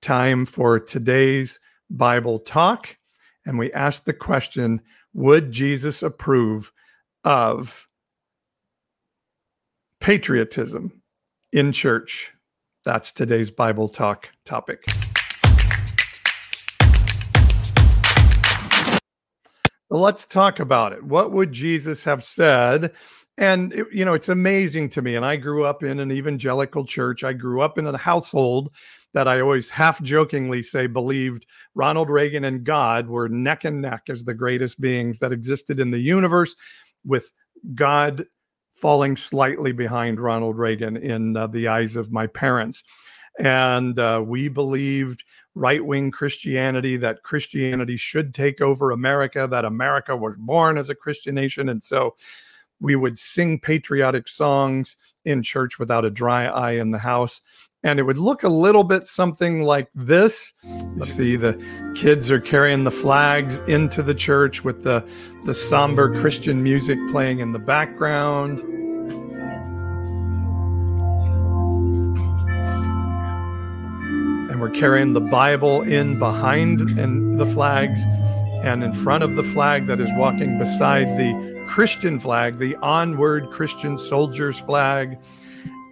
time for today's Bible talk. And we ask the question Would Jesus approve of patriotism in church? That's today's Bible talk topic. let's talk about it. What would Jesus have said? And, it, you know, it's amazing to me. And I grew up in an evangelical church. I grew up in a household that I always half jokingly say believed Ronald Reagan and God were neck and neck as the greatest beings that existed in the universe, with God falling slightly behind Ronald Reagan in uh, the eyes of my parents. And uh, we believed right wing Christianity, that Christianity should take over America, that America was born as a Christian nation. And so we would sing patriotic songs in church without a dry eye in the house. And it would look a little bit something like this. You see, the kids are carrying the flags into the church with the, the somber Christian music playing in the background. And we're carrying the Bible in behind and the flags and in front of the flag that is walking beside the Christian flag, the onward Christian soldiers flag.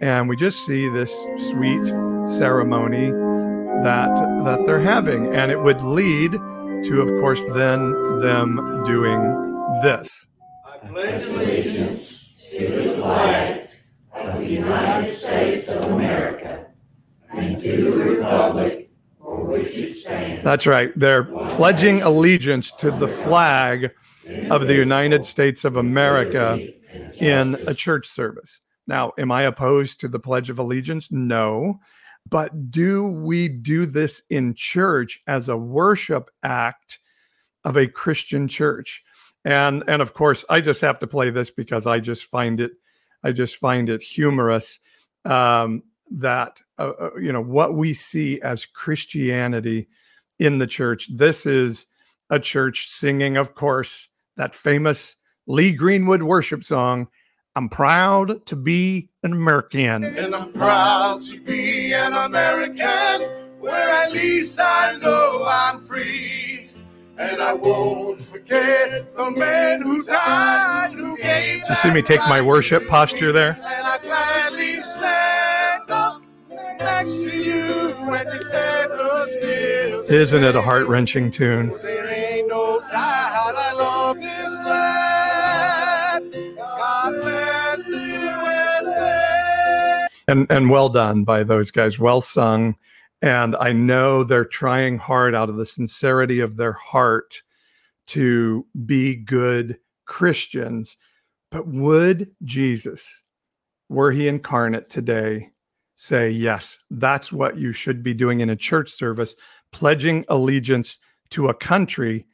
And we just see this sweet ceremony that that they're having. And it would lead to, of course, then them doing this. I pledge allegiance to the flag of the United States of America and to the republic for which it stands. That's right. They're pledging allegiance to the flag of the United States of America in a church service. Now, am I opposed to the Pledge of Allegiance? No. But do we do this in church as a worship act of a Christian church? And and of course, I just have to play this because I just find it I just find it humorous. Um, that uh, uh, you know what we see as Christianity in the church. This is a church singing, of course, that famous Lee Greenwood worship song. I'm proud to be an American. And I'm proud to be an American, where at least I know I'm free. And I won't forget the man who died, who gave. You see me take my worship posture there? And I gladly stand up next to you and defend us still. Isn't it a heart wrenching tune? And and well done by those guys. Well sung. And i know they're trying hard out of the sincerity of their heart to be good christians. But would jesus were he incarnate today say yes that's what you should be doing in a church service pledging allegiance to a country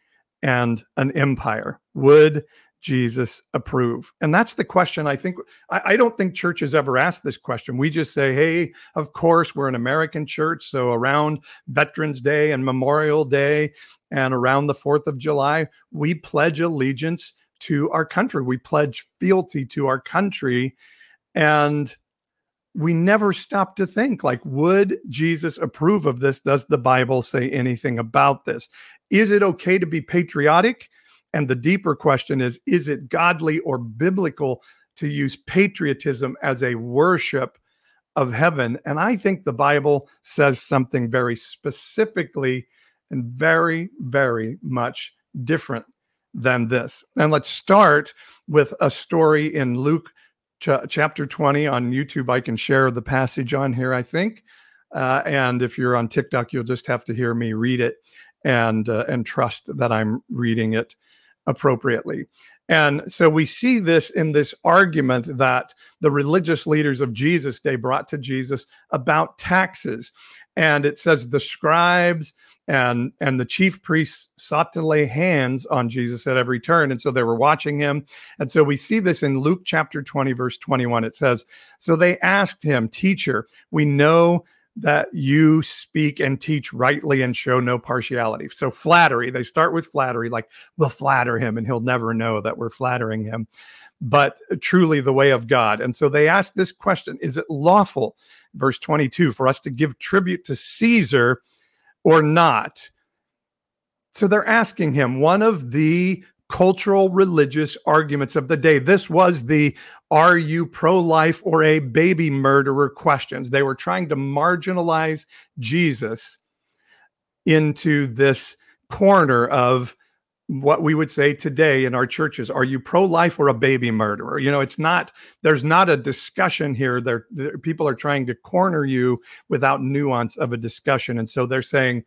and an empire. Would Jesus approve? And that's the question I think. I, I, don't think churches ever ask this question. We just say, hey, of course, we're an American church. So around Veterans Day and Memorial Day and around the 4th of July, we pledge allegiance to our country. We pledge fealty to our country. And we never stop to think like would jesus approve of this does the bible say anything about this is it okay to be patriotic and the deeper question is is it godly or biblical to use patriotism as a worship of heaven? And I think the Bible says something very specifically and very, very much different than this. And let's start with a story in Luke ch- chapter 20 on YouTube. I can share the passage on here, I think. Uh, and if you're on TikTok, you'll just have to hear me read it and uh, and trust that I'm reading it appropriately. And so we see this in this argument that the religious leaders of Jesus' day brought to Jesus about taxes. And it says the scribes and and the chief priests sought to lay hands on Jesus at every turn and so they were watching him and so we see this in Luke chapter 20 verse 21 it says so they asked him teacher we know that you speak and teach rightly and show no partiality. So, flattery, they start with flattery, like we'll flatter him and he'll never know that we're flattering him, but truly the way of God. And so they ask this question Is it lawful, verse 22, for us to give tribute to Caesar or not? So they're asking him one of the cultural religious arguments of the day. This was the are you pro life or a baby murderer questions. They were trying to marginalize Jesus into this corner of what we would say today in our churches are you pro-life or a baby murderer you know it's not there's not a discussion here there, there, people are trying to corner you without nuance of a discussion and so they're saying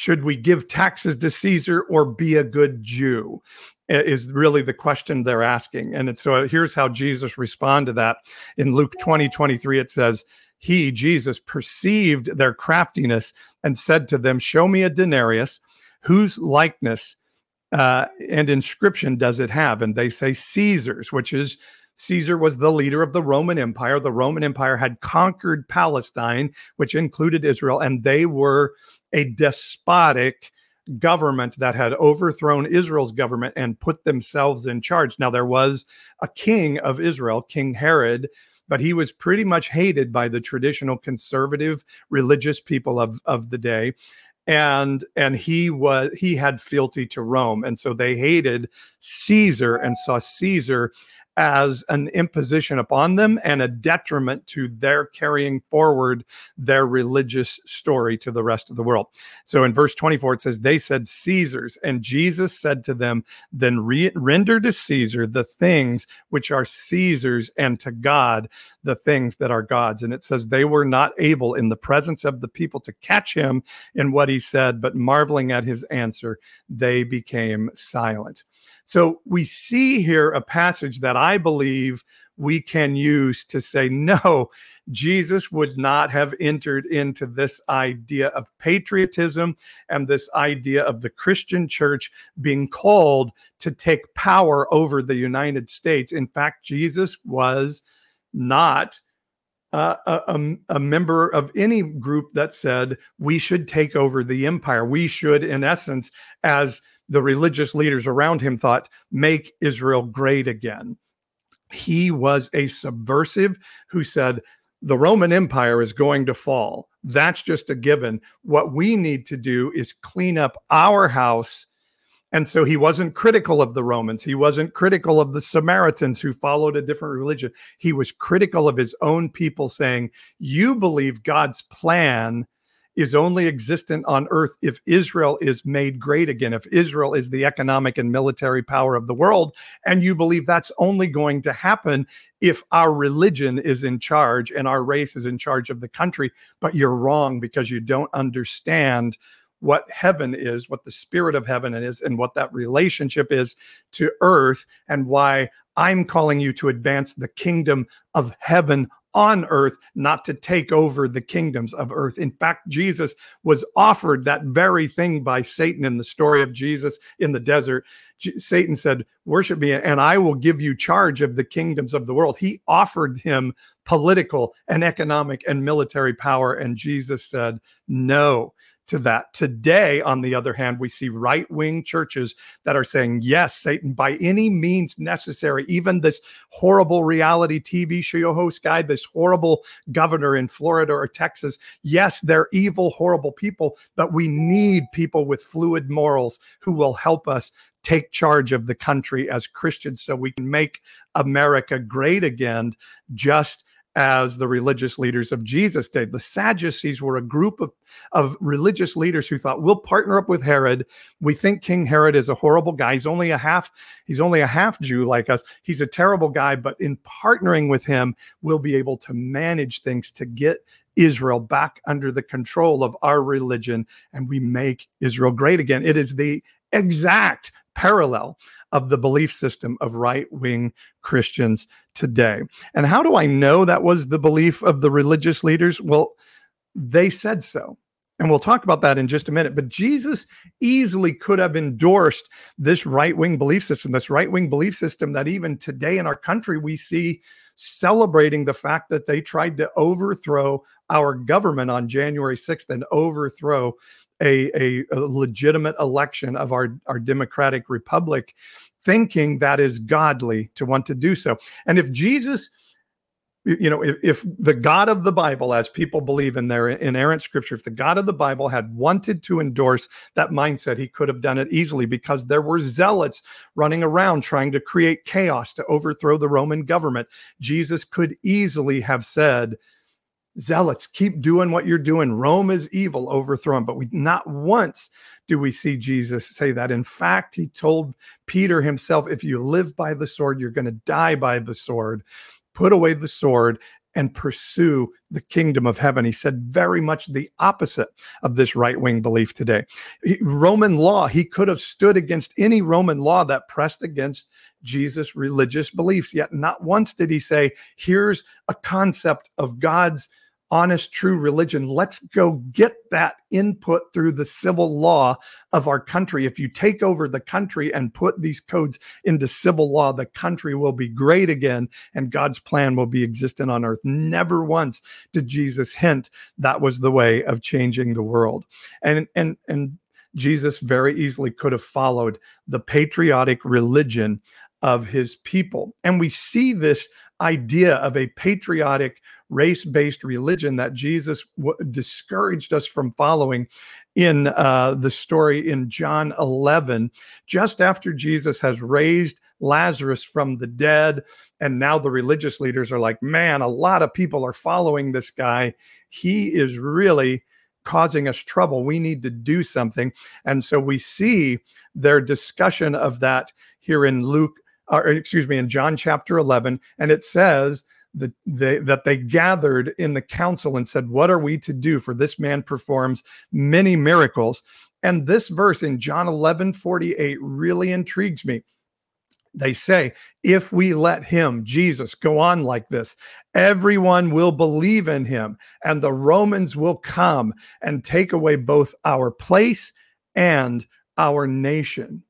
should we give taxes to caesar or be a good jew? Is really the question they're asking. And so here's how jesus responded to that. In luke 20 23 it says he jesus perceived their craftiness and said to them show me a denarius whose likeness uh, and inscription does it have? And they say Caesar's, which is Caesar was the leader of the Roman Empire. The Roman Empire had conquered Palestine, which included Israel, and they were a despotic government that had overthrown Israel's government and put themselves in charge. Now, there was a king of Israel, King Herod, but he was pretty much hated by the traditional conservative religious people of, of the day and and he was he had fealty to Rome and so they hated Caesar and saw Caesar as an imposition upon them and a detriment to their carrying forward their religious story to the rest of the world. So in verse 24, it says, They said Caesar's, and Jesus said to them, Then re- render to Caesar the things which are Caesar's, and to God the things that are God's. And it says, They were not able in the presence of the people to catch him in what he said, but marveling at his answer, they became silent. So we see here a passage that I believe we can use to say, no, Jesus would not have entered into this idea of patriotism and this idea of the Christian church being called to take power over the United States. In fact, Jesus was not. Uh, a, a, member of any group that said we should take over the empire. We should, in essence, as the religious leaders around him thought, make Israel great again. He was a subversive who said, the Roman Empire is going to fall. That's just a given. What we need to do is clean up our house. And so he wasn't critical of the Romans. He wasn't critical of the Samaritans who followed a different religion. He was critical of his own people, saying, You believe God's plan is only existent on earth if Israel is made great again, if Israel is the economic and military power of the world. And you believe that's only going to happen if our religion is in charge and our race is in charge of the country. But you're wrong because you don't understand what heaven is, what the spirit of heaven is, and what that relationship is to earth, and why I'm calling you to advance the kingdom of heaven on earth, not to take over the kingdoms of earth. In fact, Jesus was offered that very thing by Satan in the story of Jesus in the desert. J- Satan said, Worship me, and I will give you charge of the kingdoms of the world. He offered him political and economic and military power, and Jesus said, No to that. Today, on the other hand, we see right wing churches that are saying, yes, Satan, by any means necessary, even this horrible reality TV show host guy, this horrible governor in Florida or Texas, yes, they're evil, horrible people, but we need people with fluid morals who will help us take charge of the country as Christians so we can make America great again, just as the religious leaders of Jesus did. The Sadducees were a group of, of religious leaders who thought, we'll partner up with Herod. We think King Herod is a horrible guy. He's only a half, he's only a half Jew like us. He's a terrible guy, but in partnering with him, we'll be able to manage things to get Israel back under the control of our religion and we make Israel great again. It is the exact parallel of the belief system of right wing Christians today. And how do I know that was the belief of the religious leaders? Well, they said so. And we'll talk about that in just a minute. But Jesus easily could have endorsed this right wing belief system, this right wing belief system that even today in our country we see celebrating the fact that they tried to overthrow our government on January 6th and overthrow a, a, a legitimate election of our, our democratic republic, thinking that is godly to want to do so. And if Jesus you know if, if the god of the bible as people believe in their inerrant scripture if the god of the bible had wanted to endorse that mindset he could have done it easily because there were zealots running around trying to create chaos to overthrow the roman government. Jesus could easily have said zealots keep doing what you're doing. Rome is evil overthrown but we not once do we see jesus say that. In fact he told peter himself if you live by the sword you're going to die by the sword put away the sword and pursue the kingdom of heaven. He said very much the opposite of this right wing belief today. Roman law, he could have stood against any Roman law that pressed against Jesus' religious beliefs. Yet not once did he say, here's a concept of God's honest, true religion. Let's go get that input through the civil law of our country. If you take over the country and put these codes into civil law, the country will be great again and God's plan will be existent on earth. Never once did Jesus hint that was the way of changing the world. And, and, and, Jesus very easily could have followed the patriotic religion of his people. And we see this idea of a patriotic race based religion that Jesus w- discouraged us from following in uh, the story in John 11, just after Jesus has raised Lazarus from the dead. And now the religious leaders are like, man, a lot of people are following this guy. He is really causing us trouble. We need to do something. And so we see their discussion of that here in Luke, or excuse me, in John chapter 11. And it says, the, they, that they gathered in the council and said, What are we to do? For this man performs many miracles. And this verse in John 11 48 really intrigues me. They say, if we let him, Jesus, go on like this, everyone will believe in him, and the Romans will come and take away both our place and our nation.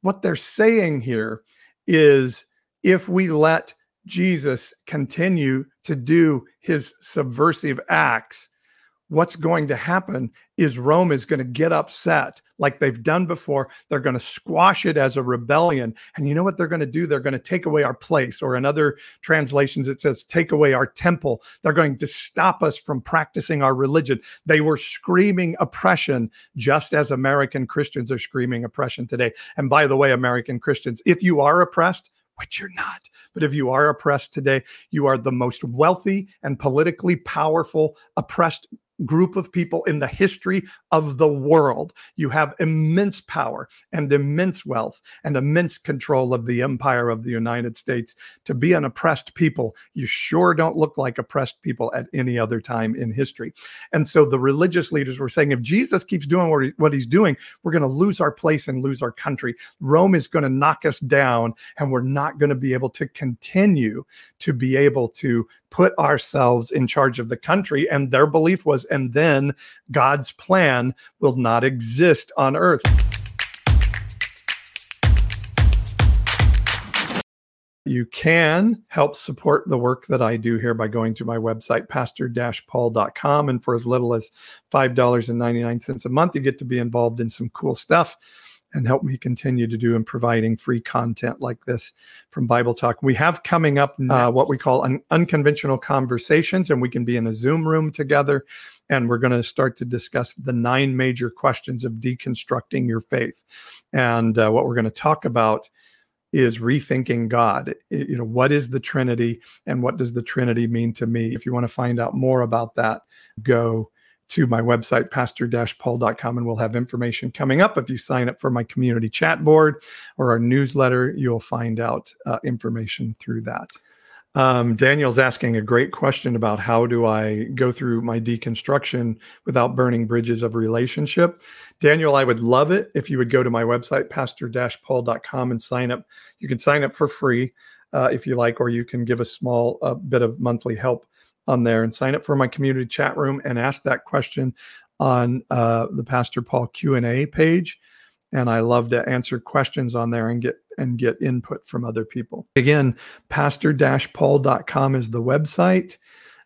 What they're saying here is if we let Jesus continue to do his subversive acts, what's going to happen is Rome is going to get upset like they've done before. They're going to squash it as a rebellion. And you know what they're going to do? They're going to take away our place, or in other translations, it says, take away our temple. They're going to stop us from practicing our religion. They were screaming oppression, just as American Christians are screaming oppression today. And by the way, American Christians, if you are oppressed, which you're not. But if you are oppressed today, you are the most wealthy and politically powerful oppressed group of people in the history of the world. You have immense power and immense wealth and immense control of the empire of the United States. To be an oppressed people, you sure don't look like oppressed people at any other time in history. And so the religious leaders were saying if Jesus keeps doing what, what he's doing, we're going to lose our place and lose our country. Rome is going to knock us down, and we're not going to be able to continue to be able to put ourselves in charge of the country. And their belief was, and then God's plan will not exist on earth. You can help support the work that I do here by going to my website, pastor paul.com. And for as little as $5.99 a month, you get to be involved in some cool stuff and help me continue to do in providing free content like this from Bible Talk. We have coming up uh, what we call un- unconventional conversations, and we can be in a Zoom room together. And we're going to start to discuss the nine major questions of deconstructing your faith. And uh, what we're going to talk about is rethinking God. You know, what is the Trinity and what does the Trinity mean to me? If you want to find out more about that, go to my website, pastor-paul.com, and we'll have information coming up. If you sign up for my community chat board or our newsletter, you'll find out uh, information through that. Um, Daniel's asking a great question about how do I go through my deconstruction without burning bridges of relationship. Daniel, I would love it if you would go to my website, pastor-paul.com, and sign up. You can sign up for free uh, if you like, or you can give a small uh, bit of monthly help on there and sign up for my community chat room and ask that question on uh, the Pastor Paul Q and A page. And I love to answer questions on there and get and get input from other people. Again, pastor-paul.com is the website.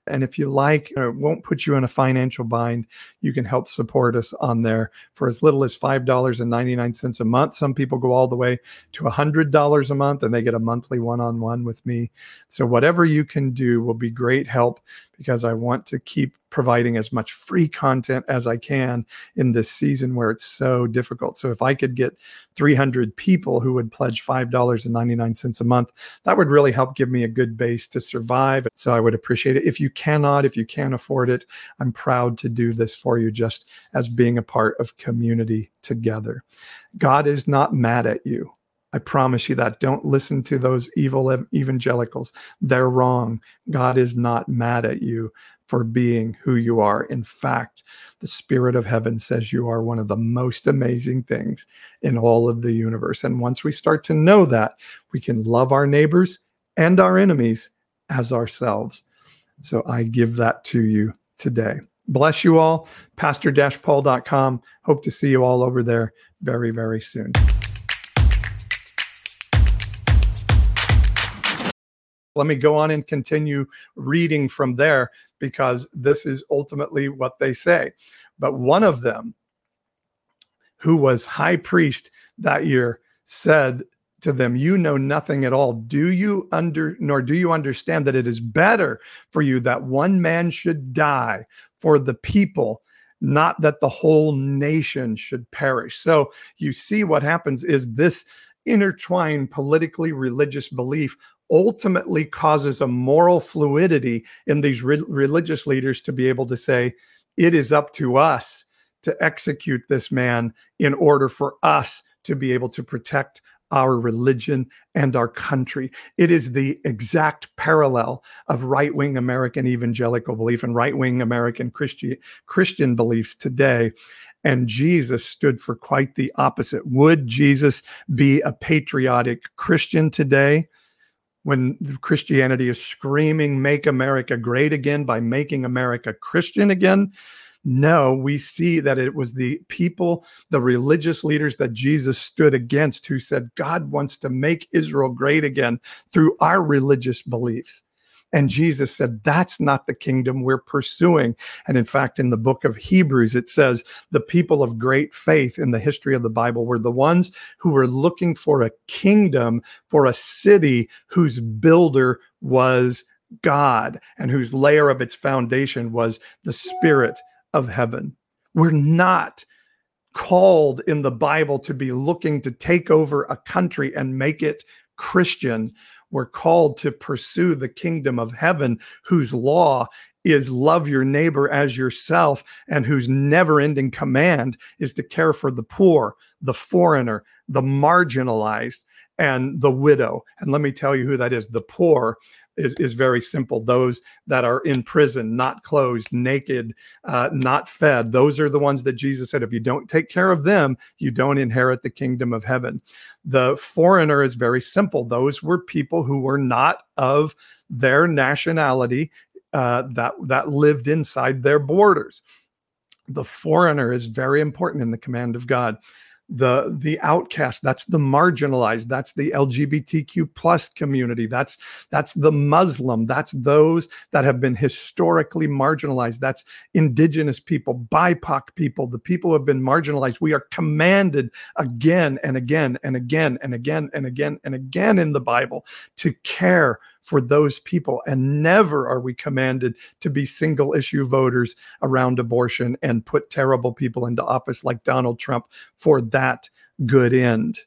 And if you like, it won't put you in a financial bind. You can help support us on there for as little as $5.99 a month. Some people go all the way to $100 a month and they get a monthly one on one with me. So, whatever you can do will be great help because I want to keep providing as much free content as I can in this season where it's so difficult. So if I could get 300 people who would pledge $5.99 a month, that would really help give me a good base to survive. So I would appreciate it. If you cannot, if you can't afford it, I'm proud to do this for you just as being a part of community together. God is not mad at you. I promise you that. Don't listen to those evil evangelicals. They're wrong. God is not mad at you for being who you are. In fact, the Spirit of heaven says you are one of the most amazing things in all of the universe. And once we start to know that, we can love our neighbors and our enemies as ourselves. So I give that to you today. Bless you all. Pastor paul.com. Hope to see you all over there very, very soon. let me go on and continue reading from there because this is ultimately what they say. But one of them, who was high priest that year, said to them, You know nothing at all. Do you under nor do you understand that it is better for you that one man should die for the people? Not that the whole nation should perish. So you see, what happens is this intertwined politically religious belief ultimately causes a moral fluidity in these re- religious leaders to be able to say, it is up to us to execute this man in order for us to be able to protect our religion and our country. It is the exact parallel of right wing American evangelical belief and right wing American Christian, Christian beliefs today. And Jesus stood for quite the opposite. Would Jesus be a patriotic Christian today? when Christianity is screaming, make America great again by making America Christian again. No, we see that it was the people, the religious leaders that Jesus stood against who said, God wants to make Israel great again through our religious beliefs. And Jesus said, That's not the kingdom we're pursuing. And in fact, in the book of Hebrews, it says the people of great faith in the history of the Bible were the ones who were looking for a kingdom, for a city whose builder was God and whose layer of its foundation was the Spirit of heaven. We're not called in the Bible to be looking to take over a country and make it Christian. We're called to pursue the kingdom of heaven, whose law is love your neighbor as yourself, and whose never ending command is to care for the poor, the foreigner, the marginalized, and the widow. And let me tell you who that is. The poor is, is very simple. Those that are in prison, not closed, naked, uh, not fed, those are the ones that Jesus said, if you don't take care of them, you don't inherit the kingdom of heaven. The foreigner is very simple. Those were people who were not of their nationality uh, that, that lived inside their borders. The foreigner is very important in the command of God the the outcast that's the marginalized that's the lgbtq plus community that's that's the muslim that's those that have been historically marginalized that's indigenous people bipoc people the people who have been marginalized we are commanded again and again and again and again and again and again in the bible to care for those people. And never are we commanded to be single issue voters around abortion and put terrible people into office like Donald Trump for that good end.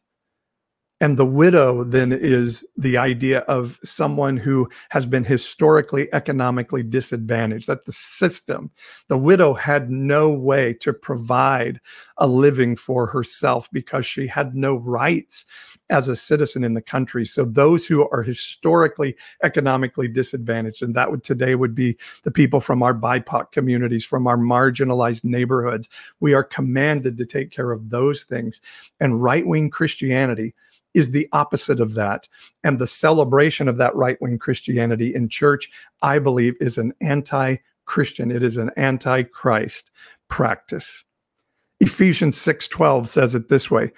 And the widow then is the idea of someone who has been historically economically disadvantaged, that the system, the widow had no way to provide a living for herself because she had no rights as a citizen in the country. So those who are historically economically disadvantaged, and that would today would be the people from our BIPOC communities, from our marginalized neighborhoods, we are commanded to take care of those things. And right wing Christianity is the opposite of that. And the celebration of that right wing Christianity in church, I believe, is an anti Christian, it is an anti Christ practice. Ephesians 6:12 says it this way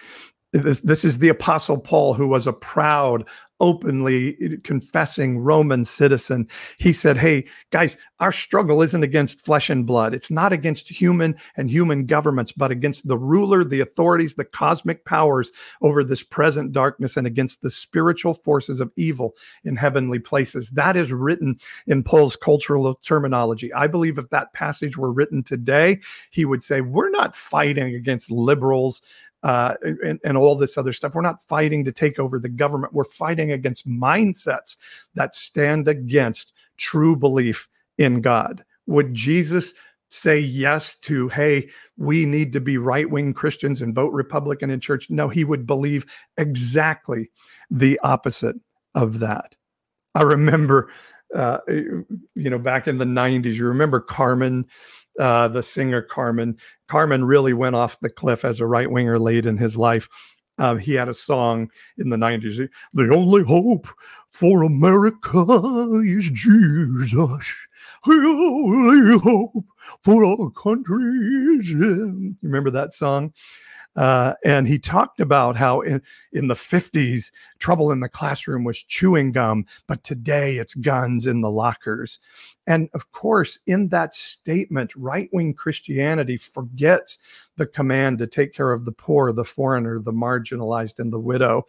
This, this is the Apostle Paul, who was a proud, openly eh, confessing Roman citizen. He said, Hey, guys, our struggle isn't against flesh and blood. It's not against human and human governments, but against the ruler, the authorities, the cosmic powers over this present darkness and against the spiritual forces of evil in heavenly places. That is written in Paul's cultural terminology. I believe if that passage were written today, he would say, We're not fighting against liberals uh, and, and all this other stuff. We're not fighting to take over the government. We're fighting against mindsets that stand against true belief in God. Would Jesus say yes to, hey, we need to be right wing Christians and vote Republican in church? No, he would believe exactly the opposite of that. I remember, uh, you know, back in the 90s, you remember Carmen uh, the singer Carmen. Carmen really went off the cliff as a right winger late in his life. Uh, he had a song in the 90s. The only hope for America is Jesus. The only hope for our country is him. Remember that song? Uh, and he talked about how in, in the 50s, trouble in the classroom was chewing gum, but today it's guns in the lockers. And of course, in that statement, right wing Christianity forgets the command to take care of the poor, the foreigner, the marginalized, and the widow.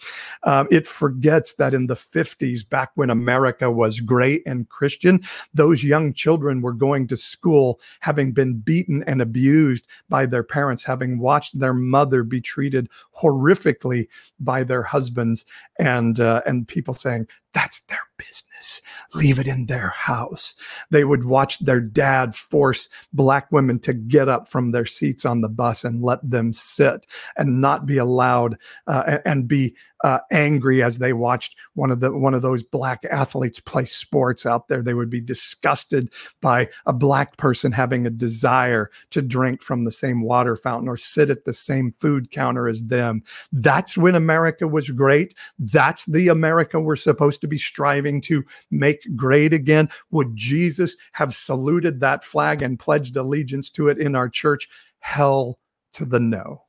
Um, it forgets that in the 50s, back when America was great and Christian, those young children were going to school having been beaten and abused by their parents, having watched their mother be treated horrifically by their husbands, and uh, and people saying that's their business. Leave it in their house. They would watch their dad force black women to get up from their seats on the bus and let them sit and not be allowed uh, and be uh, angry as they watched one of the one of those black athletes play sports out there. They would be disgusted by a black person having a desire to drink from the same water fountain or sit at the same food counter as them. That's when America was great. That's the America we're supposed to be striving to make great again. Would Jesus have saluted that flag and pledged allegiance to it in our church? Hell to the no.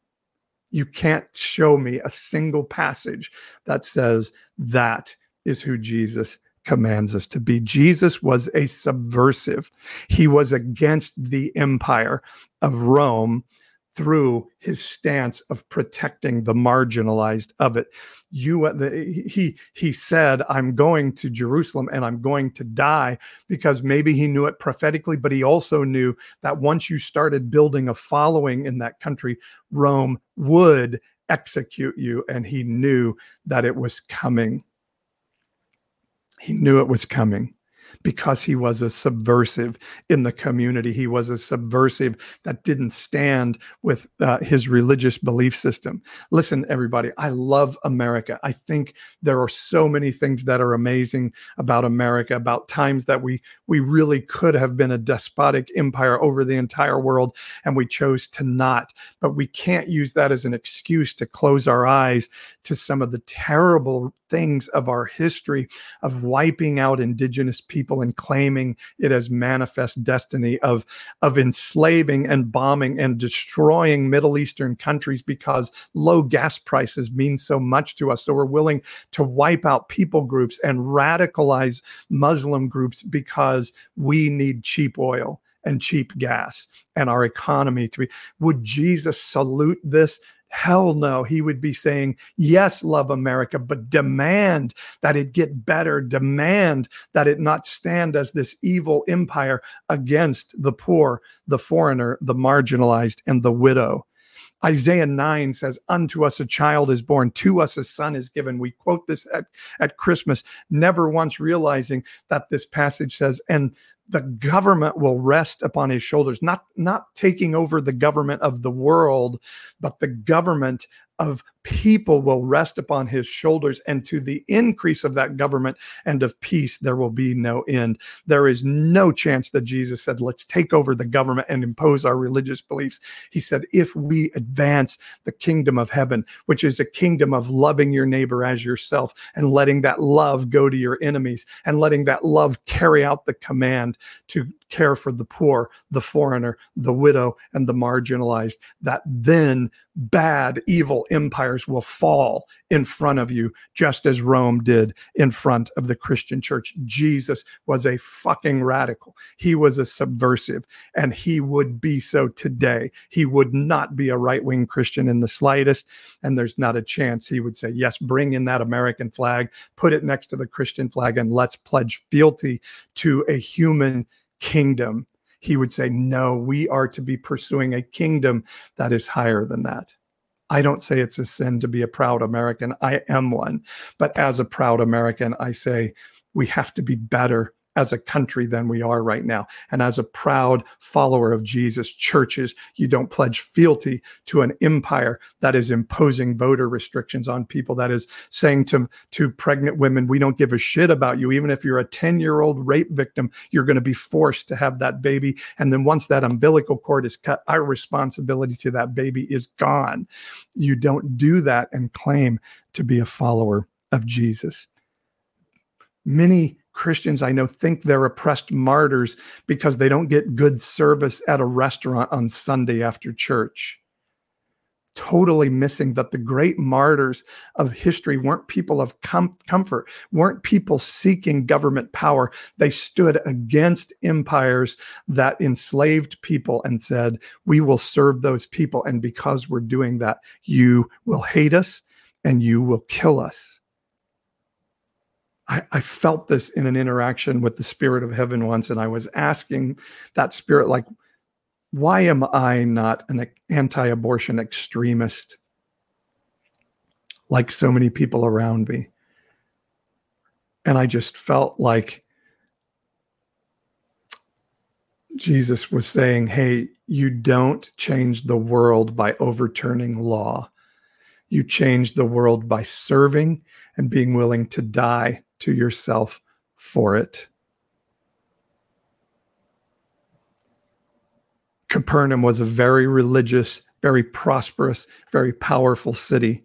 You can't show me a single passage that says that is who Jesus commands us to be. Jesus was a subversive, he was against the empire of Rome through his stance of protecting the marginalized of it. You uh, the, he he said i'm going to jerusalem and i'm going to die because maybe he knew it prophetically but he also knew that once you started building a following in that country rome would execute you and he knew that it was coming. He knew it was coming because he was a subversive in the community. He was a subversive that didn't stand with uh, his religious belief system. Listen, everybody, I love America. I think there are so many things that are amazing about America, about times that we we really could have been a despotic empire over the entire world, and we chose to not. But we can't use that as an excuse to close our eyes to some of the terrible things of our history of wiping out indigenous people and claiming it as manifest destiny of of enslaving and bombing and destroying middle eastern countries because low gas prices mean so much to us. So we're willing to wipe out people groups and radicalize muslim groups because we need cheap oil and cheap gas and our economy to be. Would jesus salute this Hell no. He would be saying, yes, love America, but demand that it get better, demand that it not stand as this evil empire against the poor, the foreigner, the marginalized, and the widow. Isaiah 9 says, Unto us a child is born, to us a son is given. We quote this at, at Christmas, never once realizing that this passage says, And the government will rest upon his shoulders not not taking over the government of the world but the government of people will rest upon his shoulders, and to the increase of that government and of peace, there will be no end. There is no chance that Jesus said, Let's take over the government and impose our religious beliefs. He said, If we advance the kingdom of heaven, which is a kingdom of loving your neighbor as yourself and letting that love go to your enemies and letting that love carry out the command to care for the poor, the foreigner, the widow, and the marginalized, that then bad, evil empires will fall in front of you, just as Rome did in front of the Christian church. Jesus was a fucking radical. He was a subversive, and he would be so today. He would not be a right wing Christian in the slightest. And there's not a chance he would say, Yes, bring in that American flag, put it next to the Christian flag, and let's pledge fealty to a human kingdom he would say, No, we are to be pursuing a kingdom that is higher than that. I don't say it's a sin to be a proud American. I am one. But as a proud American, I say we have to be better as a country than we are right now. And as a proud follower of Jesus, churches, you don't pledge fealty to an empire that is imposing voter restrictions on people, that is saying to, to pregnant women, we don't give a shit about you. Even if you're a 10 year old rape victim, you're going to be forced to have that baby. And then once that umbilical cord is cut, our responsibility to that baby is gone. You don't do that and claim to be a follower of Jesus. Many Christians I know think they're oppressed martyrs because they don't get good service at a restaurant on Sunday after church. Totally missing that the great martyrs of history weren't people of com- comfort, weren't people seeking government power. They stood against empires that enslaved people and said, We will serve those people. And because we're doing that, you will hate us and you will kill us. I, I, felt this in an interaction with the spirit of heaven once, and I was asking that spirit, like, why am I not an anti abortion extremist like so many people around me? And I just felt like Jesus was saying, hey, you don't change the world by overturning law. You change the world by serving and being willing to die to yourself for it. Capernaum was a very religious, very prosperous, very powerful city.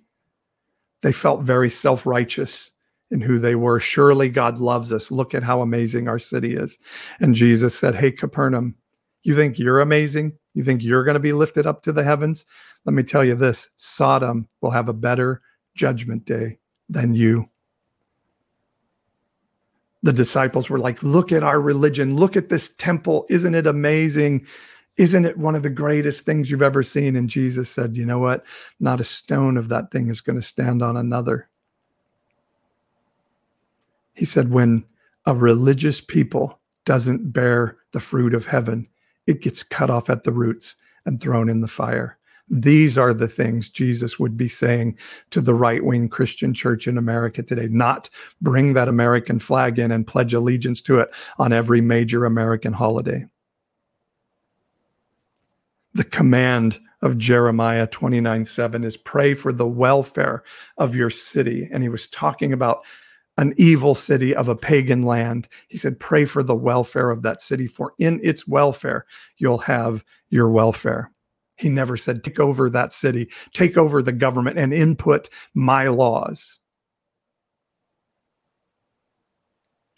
They felt very self righteous in who they were. Surely God loves us. Look at how amazing our city is. And Jesus said, Hey, Capernaum, you think you're amazing? You think you're going to be lifted up to the heavens? Let me tell you this Sodom will have a better judgment day than you the disciples were like, Look at our religion. Look at this temple. Isn't it amazing? Isn't it one of the greatest things you've ever seen? And Jesus said, You know what? Not a stone of that thing is going to stand on another. He said, When a religious people doesn't bear the fruit of heaven, it gets cut off at the roots and thrown in the fire. These are the things Jesus would be saying to the right wing Christian church in America today, not bring that American flag in and pledge allegiance to it on every major American holiday. The command of Jeremiah 29 7 is pray for the welfare of your city. And he was talking about an evil city of a pagan land. He said, Pray for the welfare of that city, for in its welfare, you'll have your welfare. He never said, take over that city, take over the government, and input my laws.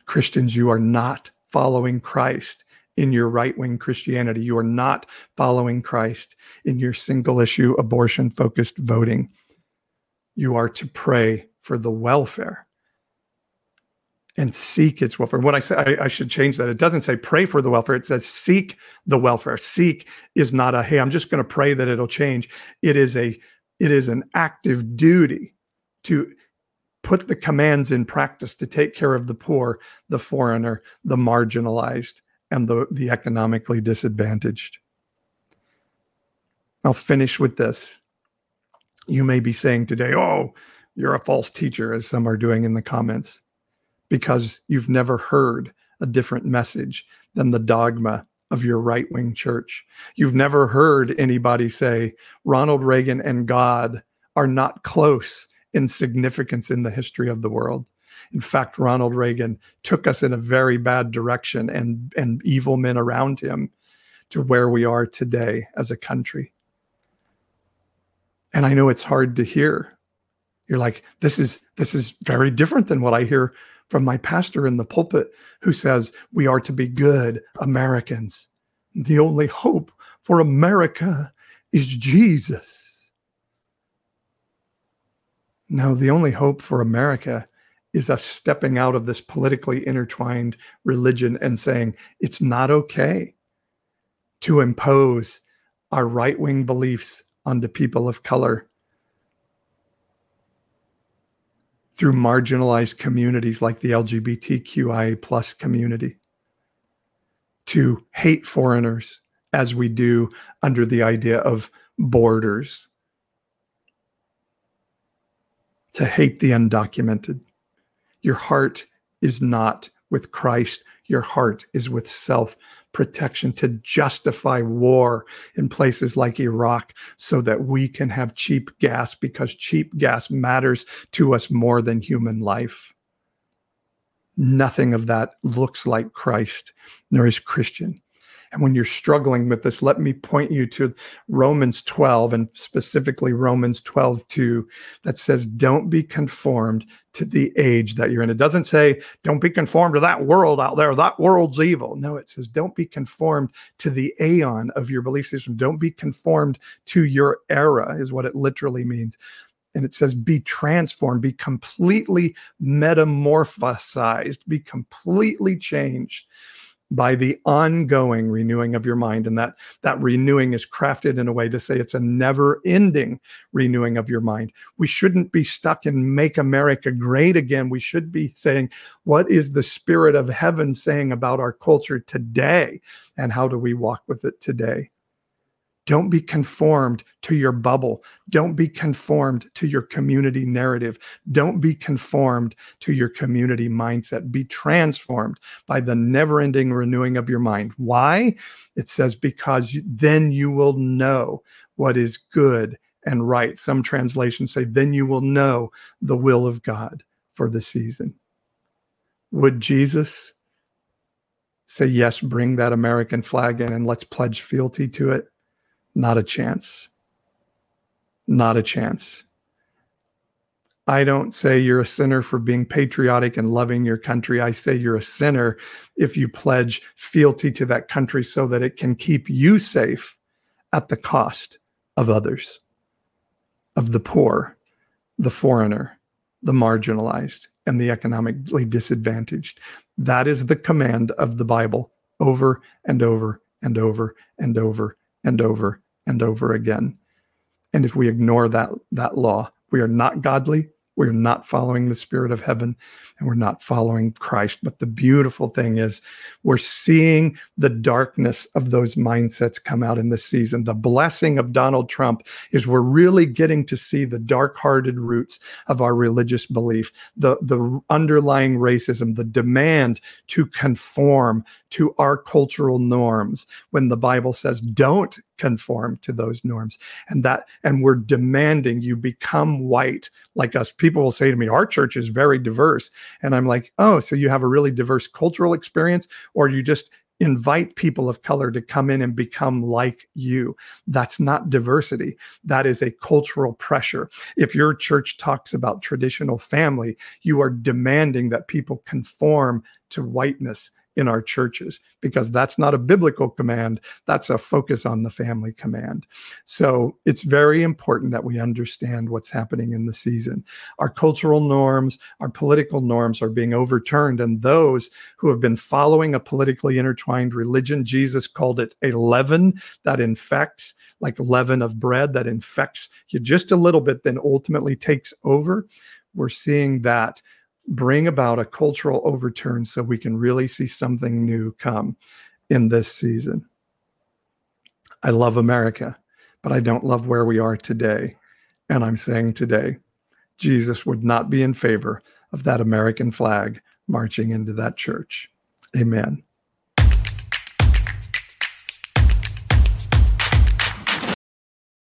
Christians, you are not following Christ in your right wing Christianity. You are not following Christ in your single issue, abortion focused voting. You are to pray for the welfare and seek its welfare. What I say, I, I, should change that. It doesn't say pray for the welfare. It says seek the welfare. Seek is not a hey, I'm just going to pray that it'll change. It is a it is an active duty to put the commands in practice to take care of the poor, the foreigner, the marginalized, and the, the economically disadvantaged. I'll finish with this. You may be saying today, oh, you're a false teacher, as some are doing in the comments because you've never heard a different message than the dogma of your right wing church. You've never heard anybody say Ronald Reagan and God are not close in significance in the history of the world. In fact, Ronald Reagan took us in a very bad direction and, and evil men around him to where we are today as a country. And I know it's hard to hear You're like, this is this is very different than what I hear from my pastor in the pulpit who says we are to be good Americans. The only hope for America is Jesus. No, the only hope for America is us stepping out of this politically intertwined religion and saying it's not okay to impose our right wing beliefs onto people of color through marginalized communities like the LGBTQIA plus community, to hate foreigners as we do under the idea of borders, to hate the undocumented. Your heart is not with Christ, your heart is with self protection to justify war in places like Iraq so that we can have cheap gas because cheap gas matters to us more than human life. Nothing of that looks like Christ, nor is Christian. And when you're struggling with this, let me point you to Romans 12 and specifically Romans 12, 2, that says, Don't be conformed to the age that you're in. It doesn't say, Don't be conformed to that world out there. That world's evil. No, it says, Don't be conformed to the aeon of your belief system. Don't be conformed to your era, is what it literally means and it says be transformed be completely metamorphosized be completely changed by the ongoing renewing of your mind and that that renewing is crafted in a way to say it's a never ending renewing of your mind. We shouldn't be stuck in make america great again. We should be saying what is the spirit of heaven saying about our culture today and how do we walk with it today don't be conformed to your bubble. Don't be conformed to your community narrative. Don't be conformed to your community mindset. Be transformed by the never ending renewing of your mind. Why? It says, because then you will know what is good and right. Some translations say, then you will know the will of God for the season. Would Jesus say, yes, bring that American flag in and let's pledge fealty to it? Not a chance. Not a chance. I don't say you're a sinner for being patriotic and loving your country. I say you're a sinner if you pledge fealty to that country so that it can keep you safe at the cost of others, of the poor, the foreigner, the marginalized, and the economically disadvantaged. That is the command of the Bible over and over and over and over and over and over again. And if we ignore that, that law, we are not godly we're not following the spirit of heaven and we're not following Christ. But the beautiful thing is we're seeing the darkness of those mindsets come out in this season. The blessing of Donald Trump is we're really getting to see the dark hearted roots of our religious belief, the, the underlying racism, the demand to conform to our cultural norms when the Bible says don't conform to those norms and that and we're demanding you become white like us people will say to me our church is very diverse and i'm like oh so you have a really diverse cultural experience or you just invite people of color to come in and become like you. That's not diversity. That is a cultural pressure. If your church talks about traditional family, you are demanding that people conform to whiteness in our churches because that's not a biblical command that's a focus on the family command. So it's very important that we understand what's happening in the season. Our cultural norms our political norms are being overturned and those who have been following a politically intertwined religion jesus called it a leaven that infects like leaven of bread that infects you just a little bit then ultimately takes over. We're seeing that bring about a cultural overturn so we can really see something new come in this season. I love America, but I don't love where we are today. And I'm saying today, Jesus would not be in favor of that American flag marching into that church. Amen.